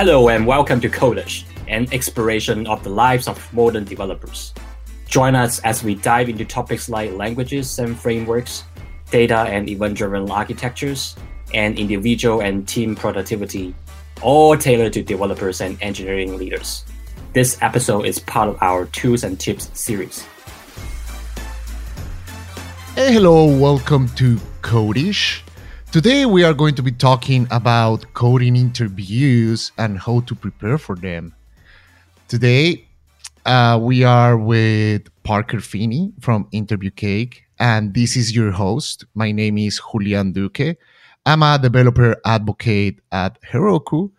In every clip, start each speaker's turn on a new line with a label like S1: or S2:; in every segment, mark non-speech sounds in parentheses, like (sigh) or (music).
S1: Hello and welcome to Codish, an exploration of the lives of modern developers. Join us as we dive into topics like languages and frameworks, data and event-driven architectures, and individual and team productivity, all tailored to developers and engineering leaders. This episode is part of our Tools and Tips series.
S2: Hey, hello, welcome to Codish. Today we are going to be talking about coding interviews and how to prepare for them. Today uh, we are with Parker Phinney from Interview Cake, and this is your host. My name is Julian Duque. I'm a developer advocate at Heroku,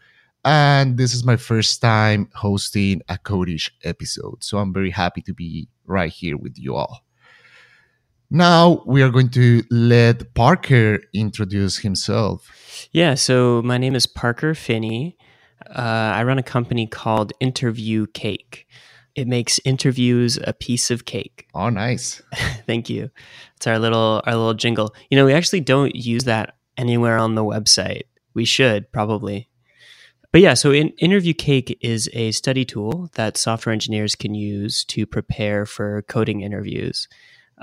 S2: and this is my first time hosting a Codish episode. So I'm very happy to be right here with you all. Now we are going to let Parker introduce himself.
S3: Yeah, so my name is Parker Phinney. Uh, I run a company called Interview Cake. It makes interviews a piece of cake. (laughs)
S2: Oh, nice!
S3: Thank you. It's our little our little jingle. You know, we actually don't use that anywhere on the website. We should probably. But yeah, so in, Interview Cake is a study tool that software engineers can use to prepare for coding interviews.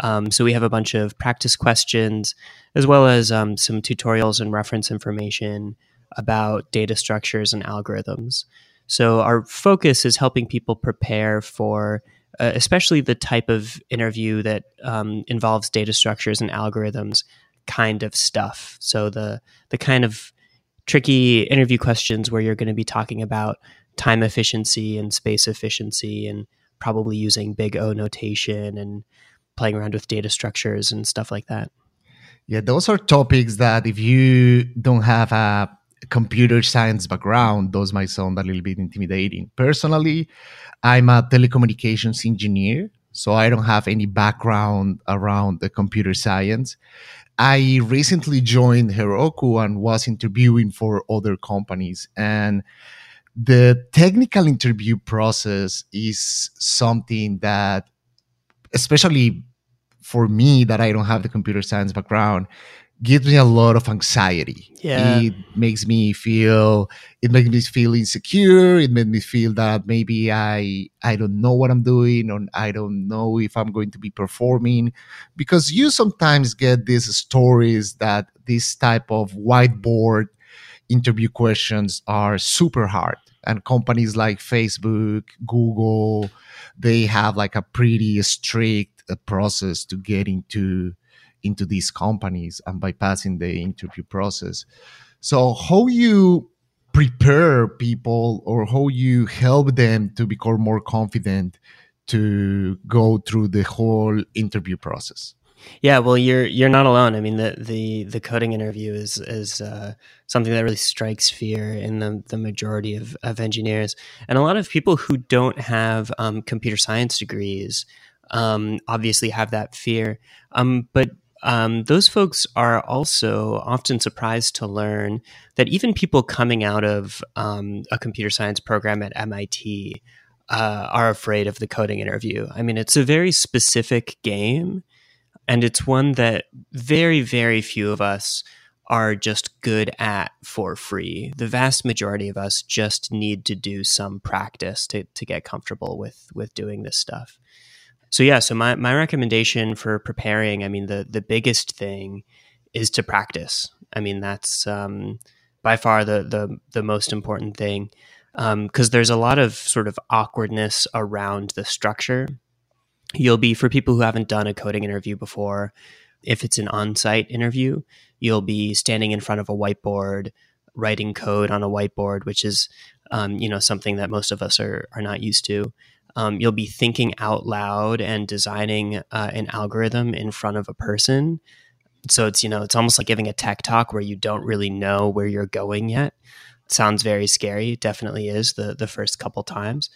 S3: Um, so we have a bunch of practice questions, as well as um, some tutorials and reference information about data structures and algorithms. So our focus is helping people prepare for, uh, especially the type of interview that um, involves data structures and algorithms kind of stuff. So the the kind of tricky interview questions where you're going to be talking about time efficiency and space efficiency and probably using big O notation and playing around with data structures and stuff like that.
S2: Yeah, those are topics that if you don't have a computer science background, those might sound a little bit intimidating. Personally, I'm a telecommunications engineer, so I don't have any background around the computer science. I recently joined Heroku and was interviewing for other companies. And the technical interview process is something that, especially for me that I don't have the computer science background gives me a lot of anxiety.
S3: Yeah.
S2: It makes me feel it makes me feel insecure. It made me feel that maybe I I don't know what I'm doing or I don't know if I'm going to be performing. Because you sometimes get these stories that this type of whiteboard interview questions are super hard. And companies like Facebook, Google, they have like a pretty strict a process to get into into these companies and bypassing the interview process. So how you prepare people or how you help them to become more confident to go through the whole interview process?
S3: Yeah, well, you're you're not alone. I mean, the the the coding interview is is uh, something that really strikes fear in the the majority of of engineers, and a lot of people who don't have um, computer science degrees um, obviously have that fear. Um, but um, those folks are also often surprised to learn that even people coming out of um, a computer science program at MIT uh, are afraid of the coding interview. I mean, it's a very specific game, and it's one that very, very few of us are just good at for free. The vast majority of us just need to do some practice to, to get comfortable with with doing this stuff. So yeah, so my, my recommendation for preparing, I mean, the the biggest thing is to practice. I mean, that's um, by far the the the most important thing because um, there's a lot of sort of awkwardness around the structure. You'll be for people who haven't done a coding interview before. If it's an on-site interview, you'll be standing in front of a whiteboard, writing code on a whiteboard, which is um, you know something that most of us are are not used to um, you'll be thinking out loud and designing uh, an algorithm in front of a person. So it's you know it's almost like giving a tech talk where you don't really know where you're going yet. It sounds very scary. It definitely is the the first couple times.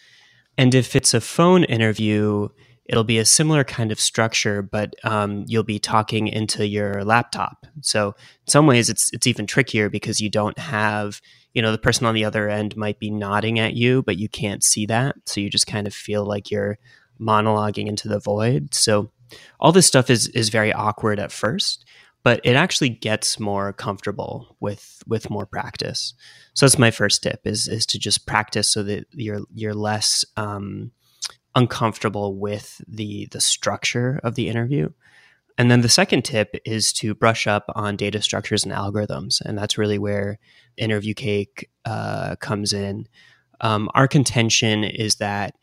S3: And if it's a phone interview, it'll be a similar kind of structure, but um, you'll be talking into your laptop. So in some ways, it's it's even trickier because you don't have you know the person on the other end might be nodding at you but you can't see that so you just kind of feel like you're monologuing into the void so all this stuff is is very awkward at first but it actually gets more comfortable with with more practice. So that's my first tip is is to just practice so that you're you're less um, uncomfortable with the the structure of the interview. And then the second tip is to brush up on data structures and algorithms, and that's really where Interview Cake uh, comes in. Um, our contention is that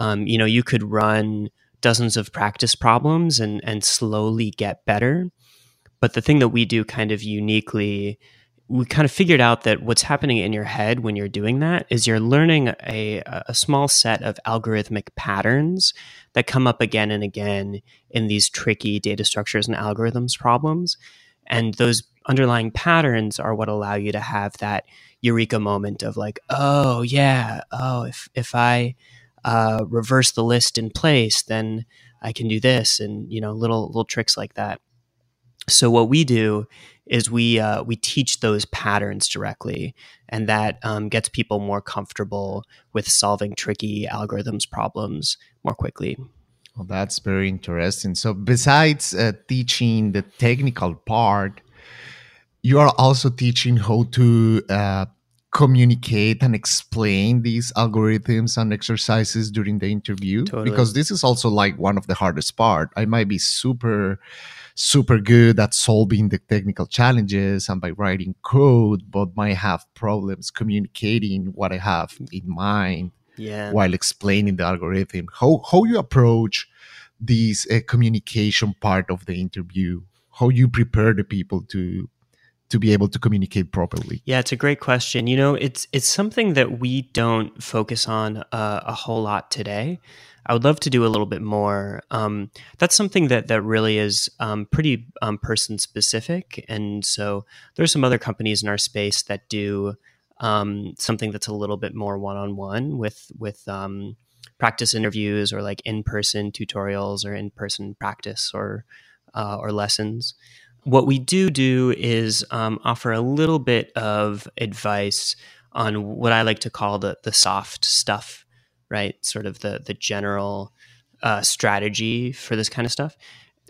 S3: um, you know you could run dozens of practice problems and and slowly get better, but the thing that we do kind of uniquely we kind of figured out that what's happening in your head when you're doing that is you're learning a, a small set of algorithmic patterns that come up again and again in these tricky data structures and algorithms problems. And those underlying patterns are what allow you to have that eureka moment of like, oh yeah, oh if if I uh, reverse the list in place, then I can do this, and you know little little tricks like that. So what we do is we uh, we teach those patterns directly, and that um, gets people more comfortable with solving tricky algorithms problems more quickly.
S2: Well, that's very interesting. So besides uh, teaching the technical part, you are also teaching how to uh, communicate and explain these algorithms and exercises during the interview totally. because this is also like one of the hardest part i might be super super good at solving the technical challenges and by writing code, but might have problems communicating what I have in mind
S3: yeah.
S2: while explaining the algorithm. How how you approach this uh, communication part of the interview? How you prepare the people to to be able to communicate properly?
S3: Yeah, it's a great question. You know, it's it's something that we don't focus on uh, a whole lot today. I would love to do a little bit more. Um, that's something that that really is um, pretty um, person specific, and so there's some other companies in our space that do um, something that's a little bit more one on one with with um, practice interviews or like in person tutorials or in person practice or uh, or lessons. What we do do is um, offer a little bit of advice on what I like to call the the soft stuff right? Sort of the the general uh, strategy for this kind of stuff.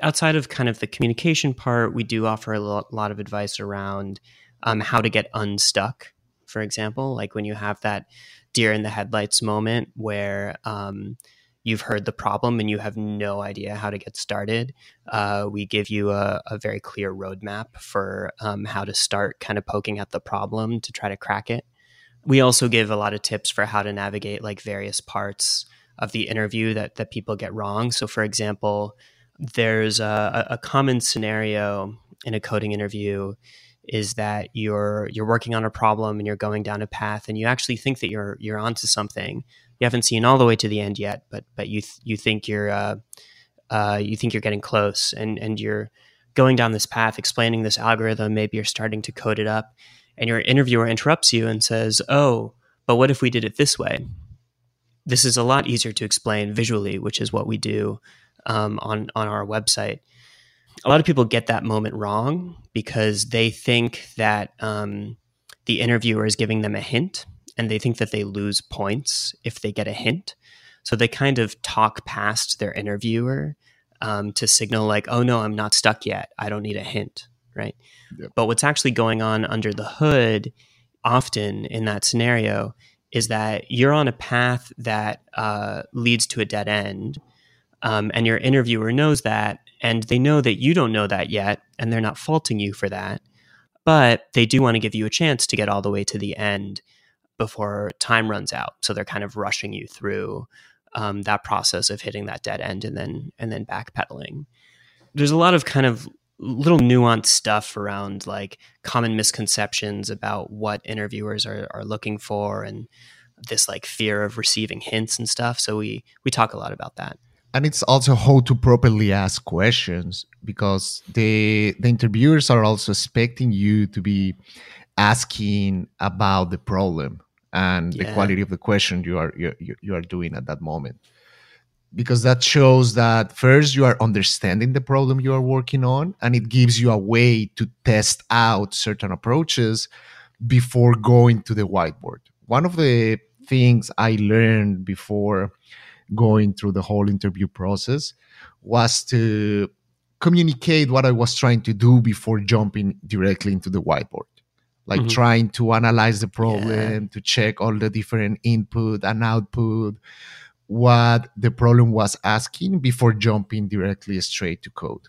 S3: Outside of kind of the communication part, we do offer a lot of advice around um, how to get unstuck. For example, like when you have that deer in the headlights moment where um, you've heard the problem and you have no idea how to get started, uh, we give you a, a, very clear roadmap for um, how to start kind of poking at the problem to try to crack it we also give a lot of tips for how to navigate like various parts of the interview that that people get wrong. So, for example, there's a, a common scenario in a coding interview is that you're you're working on a problem and you're going down a path and you actually think that you're you're onto something. You haven't seen all the way to the end yet, but but you th- you think you're uh, uh, you think you're getting close and and you're going down this path, explaining this algorithm. Maybe you're starting to code it up, and your interviewer interrupts you and says, "Oh, but what if we did it this way?" This is a lot easier to explain visually, which is what we do um, on on our website. A lot of people get that moment wrong because they think that um, the interviewer is giving them a hint, and they think that they lose points if they get a hint. So they kind of talk past their interviewer um, to signal like, "Oh no, I'm not stuck yet. I don't need a hint." Right. Yep. But what's actually going on under the hood, often in that scenario, is that you're on a path that uh, leads to a dead end. Um, and your interviewer knows that, and they know that you don't know that yet, and they're not faulting you for that. But they do want to give you a chance to get all the way to the end before time runs out. So they're kind of rushing you through um, that process of hitting that dead end and then and then backpedaling. There's a lot of kind of little nuanced stuff around like common misconceptions about what interviewers are, are looking for and this like fear of receiving hints and stuff. So we we talk a lot about that.
S2: And it's also how to properly ask questions because the the interviewers are also expecting you to be asking about the problem and yeah. the quality of the question you are you, you are doing at that moment because that shows that first you are understanding the problem you are working on and it gives you a way to test out certain approaches before going to the whiteboard one of the things i learned before going through the whole interview process was to communicate what I was trying to do before jumping directly into the whiteboard. Like mm-hmm. trying to analyze the problem, yeah. to check all the different input and output, what the problem was asking before jumping directly straight to code.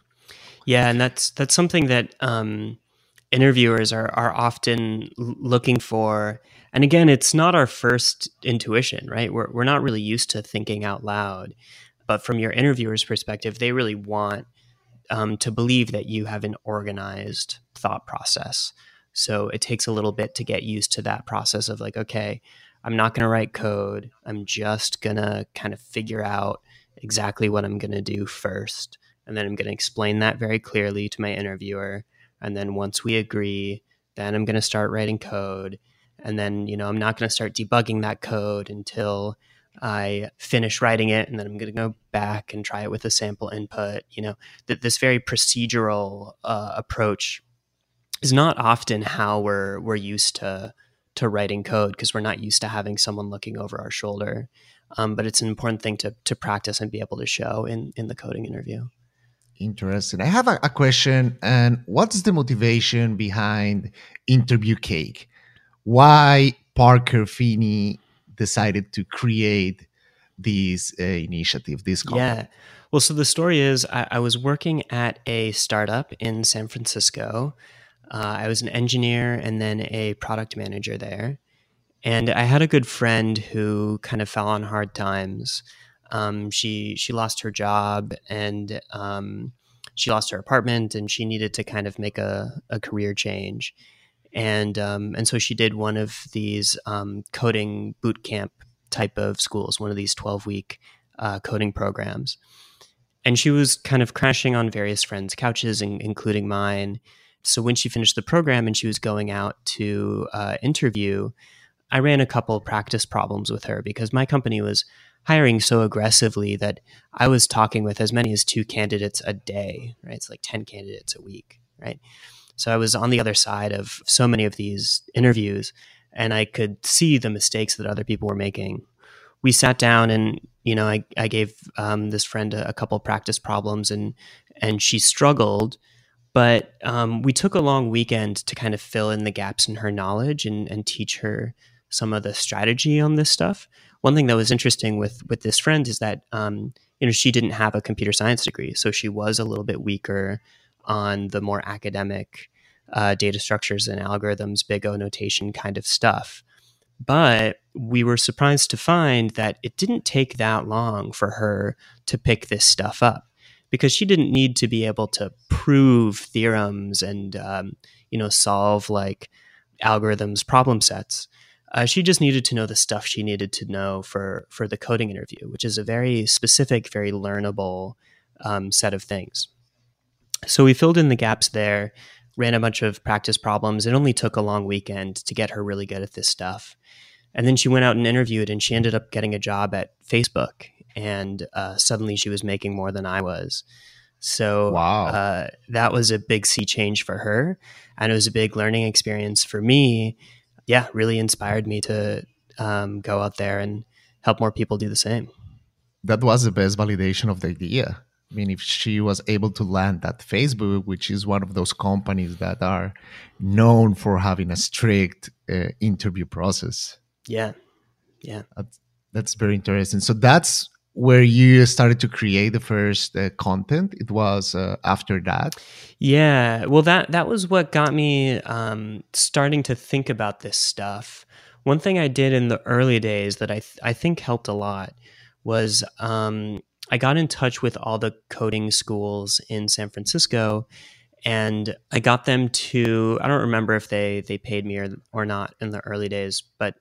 S3: Yeah, and that's that's something that um, interviewers are are often looking for. And again, it's not our first intuition, right? We're we're not really used to thinking out loud, but from your interviewer's perspective, they really want um, to believe that you have an organized thought process. So it takes a little bit to get used to that process of like, okay, I'm not going to write code. I'm just going to kind of figure out exactly what I'm going to do first. And then I'm going to explain that very clearly to my interviewer. And then once we agree, then I'm going to start writing code. And then, you know, I'm not going to start debugging that code until I finish writing it, and then I'm going to go back and try it with a sample input. You know, that this very procedural uh, approach is not often how we're we're used to to writing code because we're not used to having someone looking over our shoulder. Um, but it's an important thing to to practice and be able to show in in the coding interview.
S2: Interesting. I have a, a question. And what's the motivation behind Interview Cake? Why Parker Phinney decided to create this uh, initiative, this company?
S3: Yeah. Well, so the story is I, I was working at a startup in San Francisco. Uh, I was an engineer and then a product manager there. And I had a good friend who kind of fell on hard times. Um, she she lost her job and um, she lost her apartment, and she needed to kind of make a, a career change and um, and so she did one of these um, coding boot camp type of schools, one of these twelve week uh, coding programs, and she was kind of crashing on various friends' couches, in, including mine. So when she finished the program and she was going out to uh, interview, I ran a couple practice problems with her because my company was hiring so aggressively that I was talking with as many as two candidates a day. Right, it's like ten candidates a week. Right so I was on the other side of so many of these interviews and I could see the mistakes that other people were making. We sat down and, you know, I, I gave um, this friend a, a, couple practice problems and, and she struggled. But um, we took a long weekend to kind of fill in the gaps in her knowledge and, and teach her some of the strategy on this stuff. One thing that was interesting with with this friend is that um, you know she didn't have a computer science degree, so she was a little bit weaker on the more academic uh, data structures and algorithms, big O notation kind of stuff. But we were surprised to find that it didn't take that long for her to pick this stuff up because she didn't need to be able to prove theorems and um, you know solve like algorithms problem sets. Uh, she just needed to know the stuff she needed to know for for the coding interview, which is a very specific, very learnable um, set of things. So we filled in the gaps there, ran a bunch of practice problems. It only took a long weekend to get her really good at this stuff. And then she went out and interviewed, and she ended up getting a job at Facebook. And uh, suddenly she was making more than I was. So wow. uh, that was a big sea change for her. And it was a big learning experience for me. Yeah, really inspired me to um, go out there and help more people do the same.
S2: That was the best validation of the idea. I mean, if she was able to land at Facebook, which is one of those companies that are known for having a strict uh, interview process.
S3: Yeah. Yeah.
S2: That's, that's, very interesting. So that's where you started to create the first uh, content. It was uh, after that.
S3: Yeah. Well, that, that was what got me um, starting to think about this stuff. One thing I did in the early days that I, th- I think helped a lot was um, I got in touch with all the coding schools in San Francisco and I got them to I don't remember if they they paid me or or not in the early days, but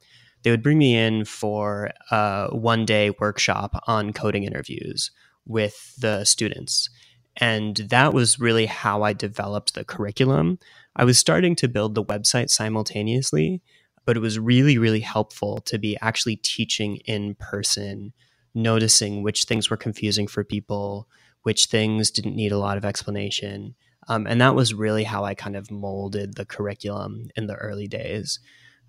S3: they would bring me in for a one day workshop on coding interviews with the students. And that was really how I developed the curriculum. I was starting to build the website simultaneously, but it was really, really helpful to be actually teaching in person noticing which things were confusing for people, which things didn't need a lot of explanation. Um, and that was really how I kind of molded the curriculum in the early days.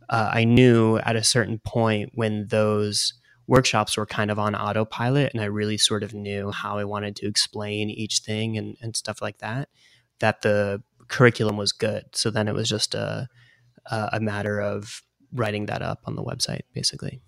S3: Uh, I knew at a certain point when those workshops were kind of on autopilot and I really sort of knew how I wanted to explain each thing and, and stuff like that, that the curriculum was good. So then it was just a, a matter of writing that up on the website, basically.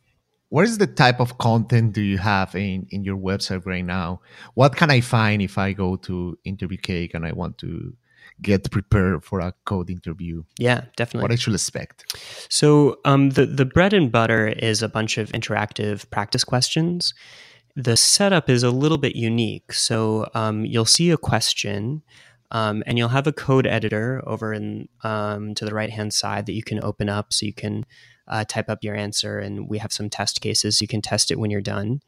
S2: What is the type of content do you have in, in your website right now? What can I find if I go to Interview Cake and I want to get prepared for a code interview?
S3: Yeah, definitely.
S2: What I should expect.
S3: So um, the the bread and butter is a bunch of interactive practice questions. The setup is a little bit unique. So um, you'll see a question. Um, and you'll have a code editor over in um, to the right hand side that you can open up so you can uh, type up your answer and we have some test cases you can test it when you're done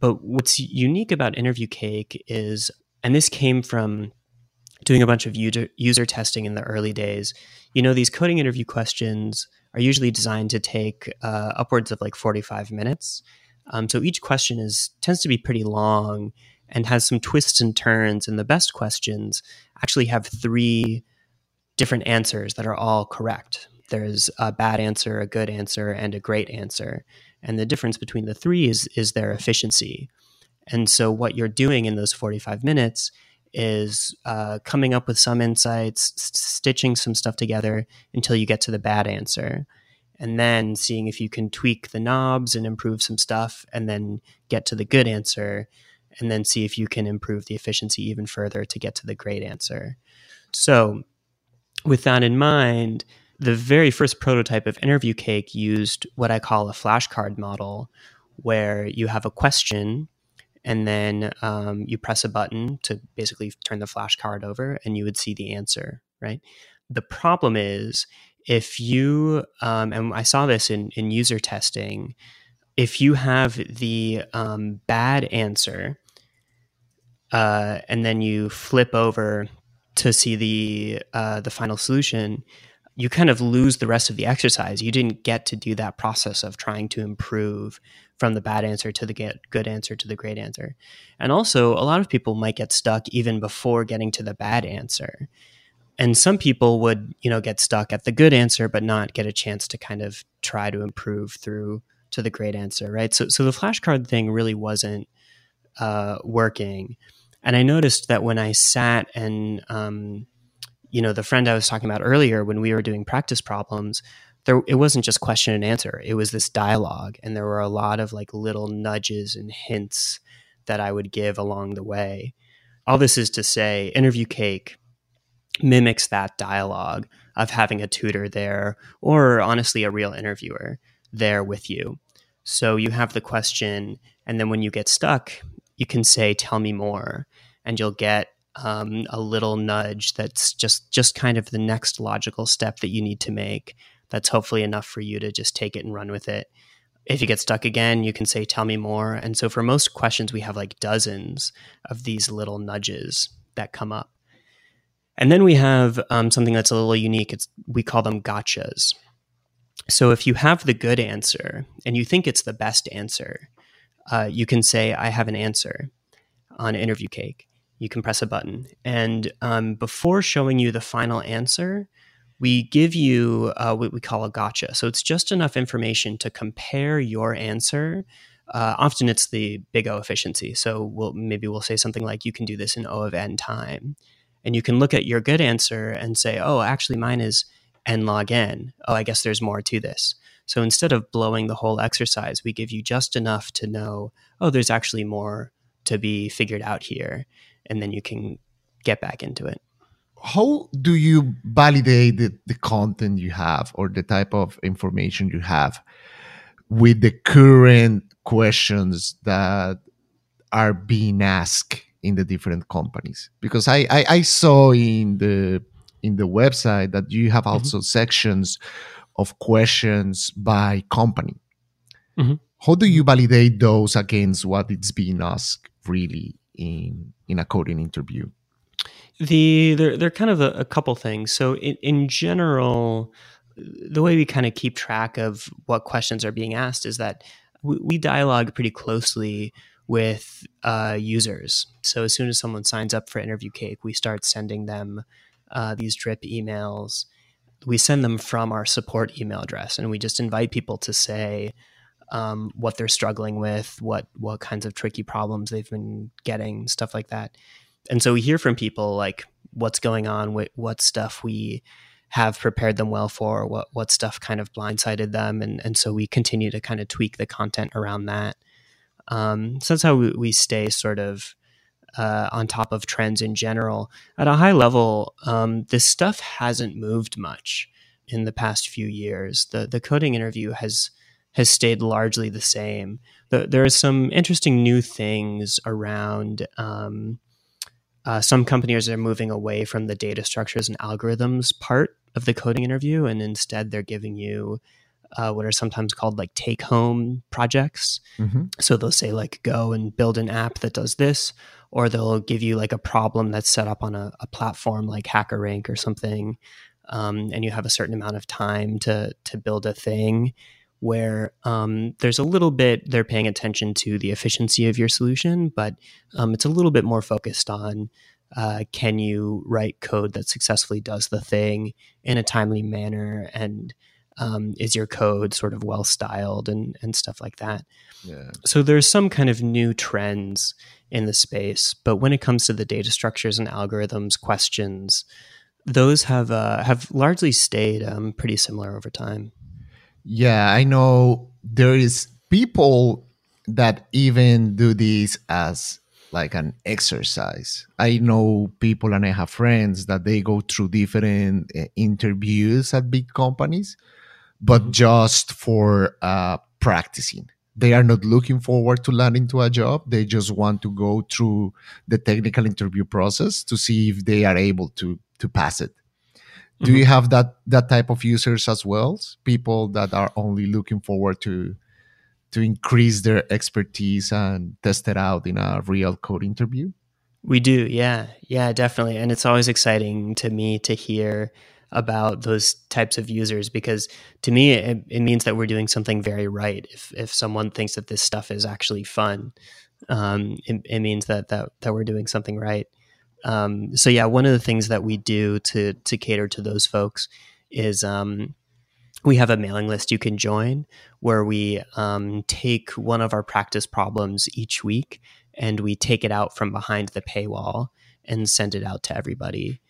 S3: but what's unique about interview cake is and this came from doing a bunch of user, user testing in the early days. You know, these coding interview questions are usually designed to take uh, upwards of like 45 minutes. Um, so each question is tends to be pretty long and has some twists and turns. And the best questions actually have three different answers that are all correct. There's a bad answer, a good answer, and a great answer. And the difference between the three is is their efficiency. And so what you're doing in those 45 minutes is uh, coming up with some insights, stitching some stuff together until you get to the bad answer, and then seeing if you can tweak the knobs and improve some stuff, and then get to the good answer, and then see if you can improve the efficiency even further to get to the great answer. So, with that in mind, the very first prototype of Interview Cake used what I call a flashcard model, where you have a question and then um, you press a button to basically turn the flashcard over and you would see the answer right the problem is if you um, and i saw this in, in user testing if you have the um, bad answer uh, and then you flip over to see the uh, the final solution you kind of lose the rest of the exercise. You didn't get to do that process of trying to improve from the bad answer to the good answer to the great answer. And also, a lot of people might get stuck even before getting to the bad answer. And some people would, you know, get stuck at the good answer but not get a chance to kind of try to improve through to the great answer, right? So so the flashcard thing really wasn't uh, working. And I noticed that when I sat and um, you know, the friend I was talking about earlier when we were doing practice problems, there it wasn't just question and answer. It was this dialogue and there were a lot of like little nudges and hints that I would give along the way. All this is to say interview cake mimics that dialogue of having a tutor there or honestly a real interviewer there with you. So you have the question and then when you get stuck, you can say tell me more and you'll get um, a little nudge that's just just kind of the next logical step that you need to make that's hopefully enough for you to just take it and run with it. If you get stuck again you can say tell me more. And so for most questions we have like dozens of these little nudges that come up. And then we have um, something that's a little unique. It's we call them gotchas. So if you have the good answer and you think it's the best answer uh, you can say i have an answer on interview cake. You can press a button. And um, before showing you the final answer, we give you uh, what we call a gotcha. So it's just enough information to compare your answer. Uh, often it's the big O efficiency. So we'll, maybe we'll say something like, you can do this in O of n time. And you can look at your good answer and say, oh, actually, mine is n log n. Oh, I guess there's more to this. So instead of blowing the whole exercise, we give you just enough to know, oh, there's actually more to be figured out here and then you can get back into it
S2: how do you validate the, the content you have or the type of information you have with the current questions that are being asked in the different companies because I, I, I saw in the in the website that you have mm-hmm. also mm-hmm. sections of questions by company mm-hmm. how do you validate those against what it's being asked really in in a coding interview?
S3: The there there are kind of a, a couple things. So in, in general, the way we kind of keep track of what questions are being asked is that we, we dialogue pretty closely with uh, users. So as soon as someone signs up for Interview Cake, we start sending them uh, these drip emails. We send them from our support email address, and we just invite people to say, um, what they're struggling with, what what kinds of tricky problems they've been getting, stuff like that. And so we hear from people like what's going on, what what stuff we have prepared them well for, what what stuff kind of blindsided them, and and so we continue to kind of tweak the content around that. Um, so that's how we, we stay sort of uh, on top of trends in general. At a high level, um, this stuff hasn't moved much in the past few years. The the coding interview has has stayed largely the same. The, there are some interesting new things around. Um, uh, some companies are moving away from the data structures and algorithms part of the coding interview, and instead they're giving you uh, what are sometimes called like take home projects. Mm-hmm. So they'll say, like, go and build an app that does this, or they'll give you like a problem that's set up on a, a platform like HackerRank or something. Um, and you have a certain amount of time to to build a thing where um, there's a little bit they're paying attention to the efficiency of your solution, but um, it's a little bit more focused on uh, can you write code that successfully does the thing in a timely manner and um, is your code sort of well styled and, and stuff like that. Yeah. So there's some kind of new trends in the space, but when it comes to the data structures and algorithms questions, those have uh, have largely stayed um, pretty similar over time.
S2: Yeah, I know there is people that even do this as like an exercise. I know people and I have friends that they go through different uh, interviews at big companies, but mm-hmm. just for uh, practicing. They are not looking forward to landing to a job. They just want to go through the technical interview process to see if they are able to to pass it do mm-hmm. you have that that type of users as well? People that are only looking forward to to increase their expertise and test it out in a real code interview?
S3: We do yeah. Yeah definitely. And it's always exciting to me to hear about those types of users because to me it, it means that we're doing something very right if if someone thinks that this stuff is actually fun. Um, it, it means that, that that we're doing something right um, so yeah, one of the things that we do to to cater to those folks is um, we have a mailing list you can join where we um, take one of our practice problems each week and we take it out from behind the paywall and send it out to everybody.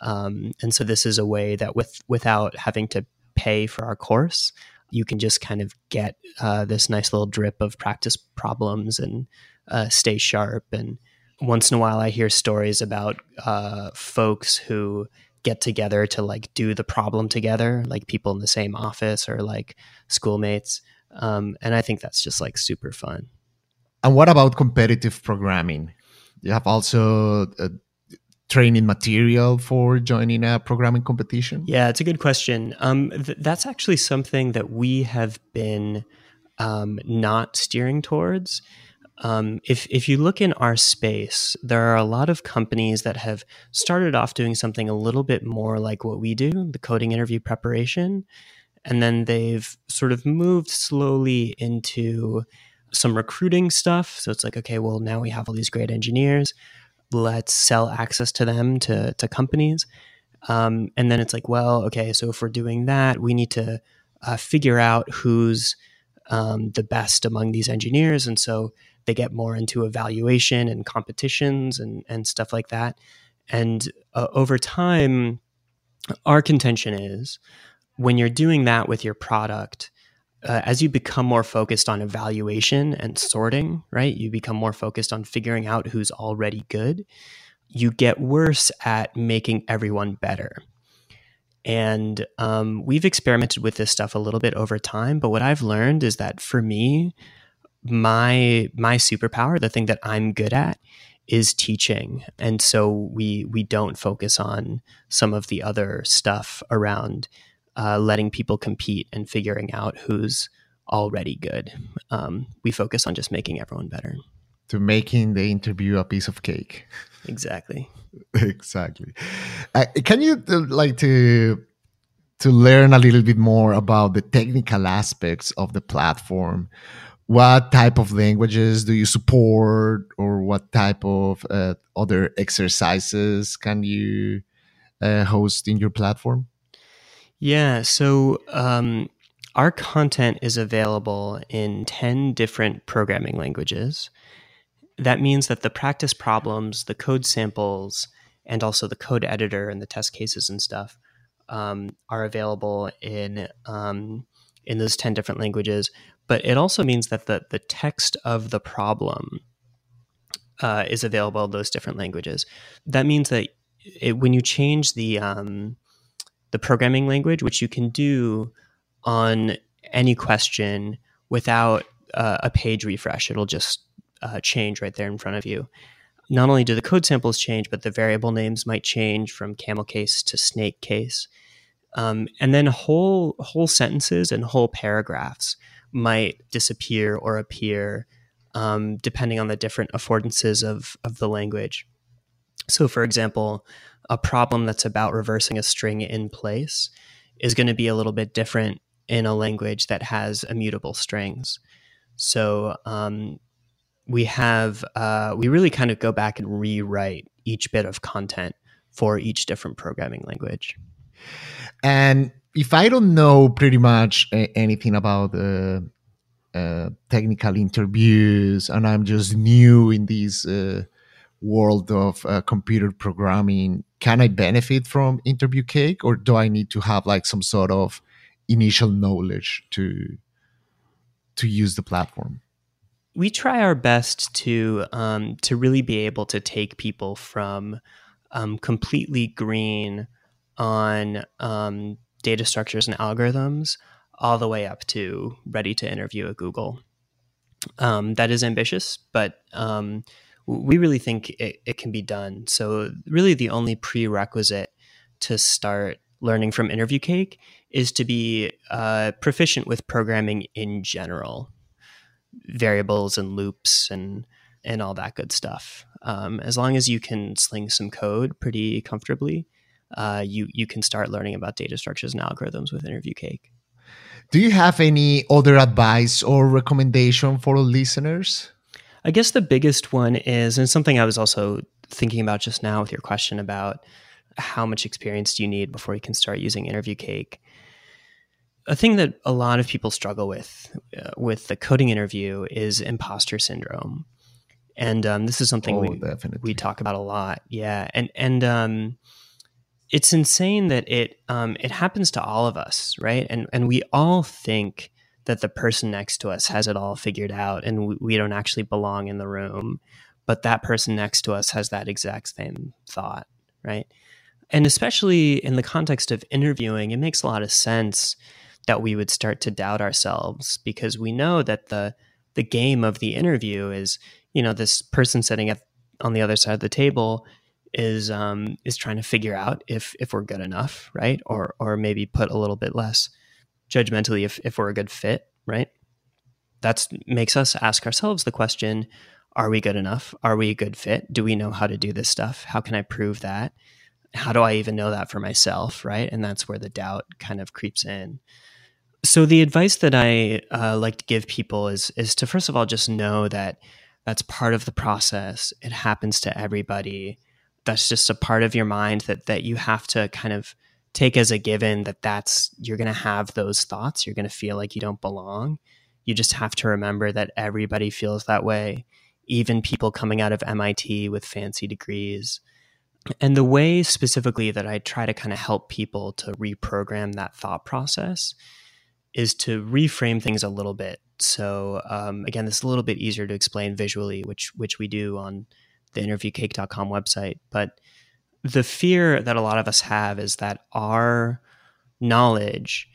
S3: Um, and so this is a way that with without having to pay for our course, you can just kind of get uh, this nice little drip of practice problems and uh, stay sharp and once in a while I hear stories about uh, folks who get together to like do the problem together, like people in the same office or like schoolmates. Um, and I think that's just like super fun.
S2: And what about competitive programming? You have also a training material for joining a programming competition?
S3: Yeah, it's a good question. Um, th- that's actually something that we have been um, not steering towards. Um, if if you look in our space, there are a lot of companies that have started off doing something a little bit more like what we do, the coding interview preparation, and then they've sort of moved slowly into some recruiting stuff. So it's like, okay, well now we have all these great engineers, let's sell access to them to to companies, um, and then it's like, well, okay, so if we're doing that, we need to uh, figure out who's um, the best among these engineers, and so they get more into evaluation and competitions and, and stuff like that. And uh, over time, our contention is when you're doing that with your product, uh, as you become more focused on evaluation and sorting, right? You become more focused on figuring out who's already good. You get worse at making everyone better. And um, we've experimented with this stuff a little bit over time. But what I've learned is that for me, my my superpower, the thing that I'm good at, is teaching, and so we we don't focus on some of the other stuff around uh, letting people compete and figuring out who's already good. Um, we focus on just making everyone better.
S2: To making the interview a piece of cake.
S3: Exactly. (laughs)
S2: exactly. Uh, can you uh, like to to learn a little bit more about the technical aspects of the platform? What type of languages do you support or what type of uh, other exercises can you uh, host in your platform
S3: yeah so um, our content is available in 10 different programming languages. That means that the practice problems, the code samples, and also the code editor and the test cases and stuff um, are available in um, in those 10 different languages. But it also means that the, the text of the problem uh, is available in those different languages. That means that it, when you change the um, the programming language, which you can do on any question without uh, a page refresh. It'll just uh, change right there in front of you. Not only do the code samples change, but the variable names might change from camel case to snake case. Um, and then whole whole sentences and whole paragraphs might disappear or appear um, depending on the different affordances of, of the language. So, for example, a problem that's about reversing a string in place is going to be a little bit different in a language that has immutable strings. So um, we have uh, we really kind of go back and rewrite each bit of content for each different programming language.
S2: And if I don't know pretty much anything about uh, uh, technical interviews and I'm just new in this uh, world of uh, computer programming, can I benefit from Interview Cake or do I need to have like some sort of initial knowledge to to use the platform?
S3: We try our best to um, to really be able to take people from um, completely green on um, data structures and algorithms all the way up to ready to interview at Google. Um, that is ambitious, but um, we really think it, it can be done. So, really, the only prerequisite to start learning from Interview Cake is to be uh, proficient with programming in general, variables and loops and and all that good stuff. Um, as long as you can sling some code pretty comfortably, uh, you you can start learning about data structures and algorithms with Interview Cake.
S2: Do you have any other advice or recommendation for listeners?
S3: I guess the biggest one is, and something I was also thinking about just now with your question about how much experience do you need before you can start using Interview Cake? A thing that a lot of people struggle with uh, with the coding interview is imposter syndrome, and um, this is something
S2: oh,
S3: we
S2: definitely.
S3: we talk about a lot. Yeah, and and um, it's insane that it um, it happens to all of us, right? And and we all think that the person next to us has it all figured out, and we, we don't actually belong in the room, but that person next to us has that exact same thought, right? And especially in the context of interviewing, it makes a lot of sense that we would start to doubt ourselves because we know that the the game of the interview is, you know, this person sitting at, on the other side of the table is um, is trying to figure out if if we're good enough, right? Or or maybe put a little bit less judgmentally if if we're a good fit, right? That makes us ask ourselves the question: Are we good enough? Are we a good fit? Do we know how to do this stuff? How can I prove that? how do I even know that for myself? Right. And that's where the doubt kind of creeps in. So the advice that I uh, like to give people is is to first of all just know that that's part of the process. It happens to everybody. That's just a part of your mind that that you have to kind of take as a given that that's you're going to have those thoughts. You're going to feel like you don't belong. You just have to remember that everybody feels that way. Even people coming out of MIT with fancy degrees and the way specifically that I try to kind of help people to reprogram that thought process is to reframe things a little bit. So um, again, this is a little bit easier to explain visually, which which we do on the interviewcake.com website. But the fear that a lot of us have is that our knowledge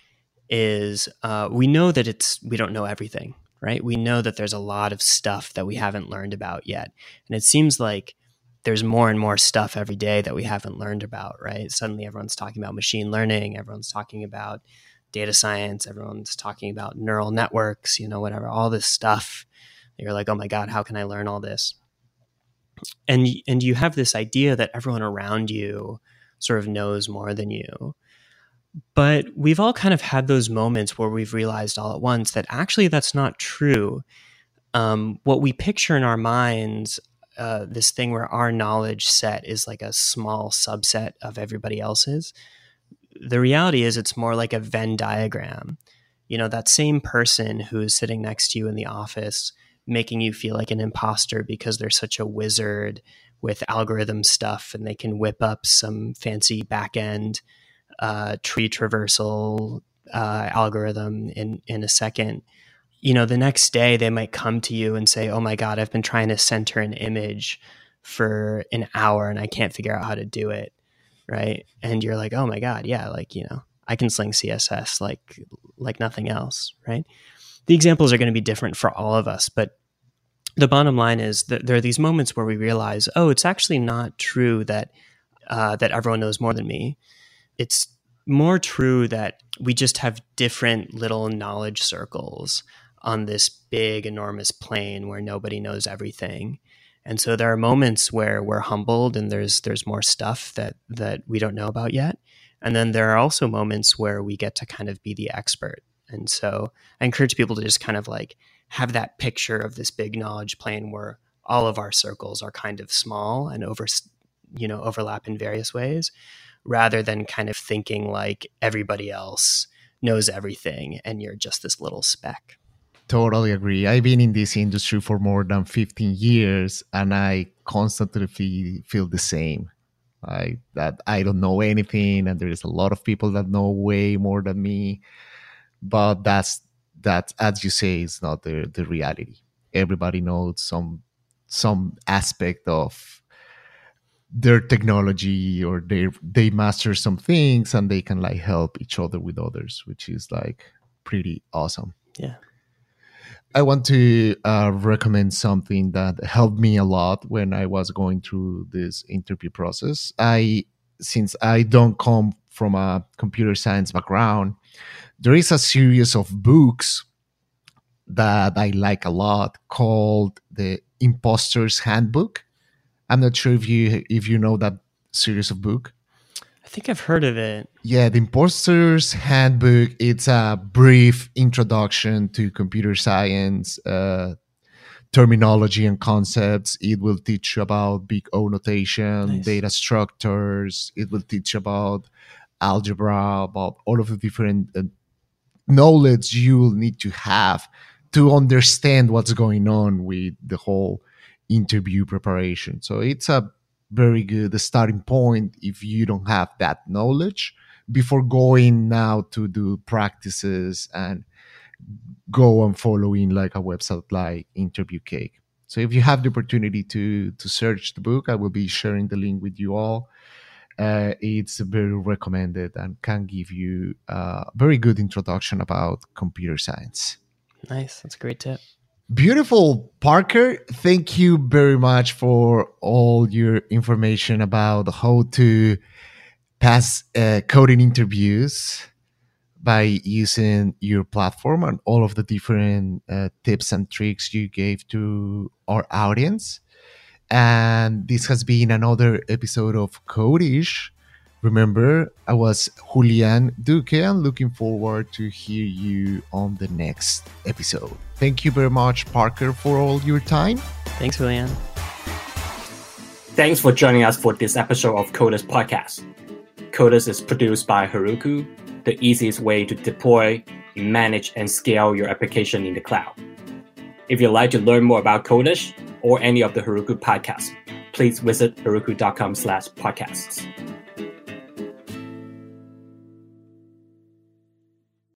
S3: is uh, we know that it's we don't know everything, right? We know that there's a lot of stuff that we haven't learned about yet, and it seems like there's more and more stuff every day that we haven't learned about, right? Suddenly everyone's talking about machine learning, everyone's talking about data science, everyone's talking about neural networks, you know, whatever, all this stuff. You're like, "Oh my god, how can I learn all this?" And and you have this idea that everyone around you sort of knows more than you. But we've all kind of had those moments where we've realized all at once that actually that's not true. Um, what we picture in our minds uh, this thing where our knowledge set is like a small subset of everybody else's. The reality is, it's more like a Venn diagram. you know, that same person who is sitting next to you in the office making you feel like an imposter because they're such a wizard with algorithm stuff and they can whip up some fancy back end uh, tree traversal uh, algorithm in in a second. You know the next day they might come to you and say oh my god i've been trying to center an image for an hour and i can't figure out how to do it. Right? And you're like oh my god yeah like you know i can sling css like like nothing else. Right? The examples are going to be different for all of us but the bottom line is that there are these moments where we realize oh it's actually not true that uh, that everyone knows more than me it's more true that we just have different little knowledge circles on this big, enormous plane where nobody knows everything. And so there are moments where we're humbled and there's there's more stuff that that we don't know about yet. And then there are also moments where we get to kind of be the expert. And so I encourage people to just kind of like have that picture of this big knowledge plane where all of our circles are kind of small and over you know overlap in various ways rather than kind of thinking like everybody else knows everything and you're just this little speck.
S2: Totally agree. I've been in this industry for more than 15 years and I constantly feel the same. Like that I don't know anything and there's a lot of people that know way more than me. But that's that as you say is not the the reality. Everybody knows some some aspect of their technology or they they master some things and they can like help each other with others which is like pretty awesome.
S3: Yeah.
S2: I want to uh, recommend something that helped me a lot when i was going through this interview process. I since i don't come from a computer science background there is a series of books that i like a lot called the imposter's handbook I'm not sure if you if you know that series of book.
S3: I think I've heard of it.
S2: Yeah, the Imposter's Handbook. It's a brief introduction to computer science uh, terminology and concepts. It will teach you about big O notation, nice. data structures. It will teach about algebra, about all of the different uh, knowledge you will need to have to understand what's going on with the whole interview preparation. So it's a very good starting point if you don't have that knowledge before going now to do practices and go and following like a website like interview cake so if you have the opportunity to to search the book i will be sharing the link with you all uh, it's very recommended and can give you a very good introduction about computer science
S3: nice that's a great tip
S2: Beautiful, Parker. Thank you very much for all your information about how to pass uh, coding interviews by using your platform and all of the different uh, tips and tricks you gave to our audience. And this has been another episode of Codeish. Remember, I was Julian Duque and looking forward to hear you on the next episode. Thank you very much, Parker, for all your time.
S3: Thanks, Julian.
S1: Thanks for joining us for this episode of Codeish Podcast. Codeish is produced by Heroku, the easiest way to deploy, manage, and scale your application in the cloud. If you'd like to learn more about Codeish or any of the Heroku podcasts, please visit heroku.com slash podcasts.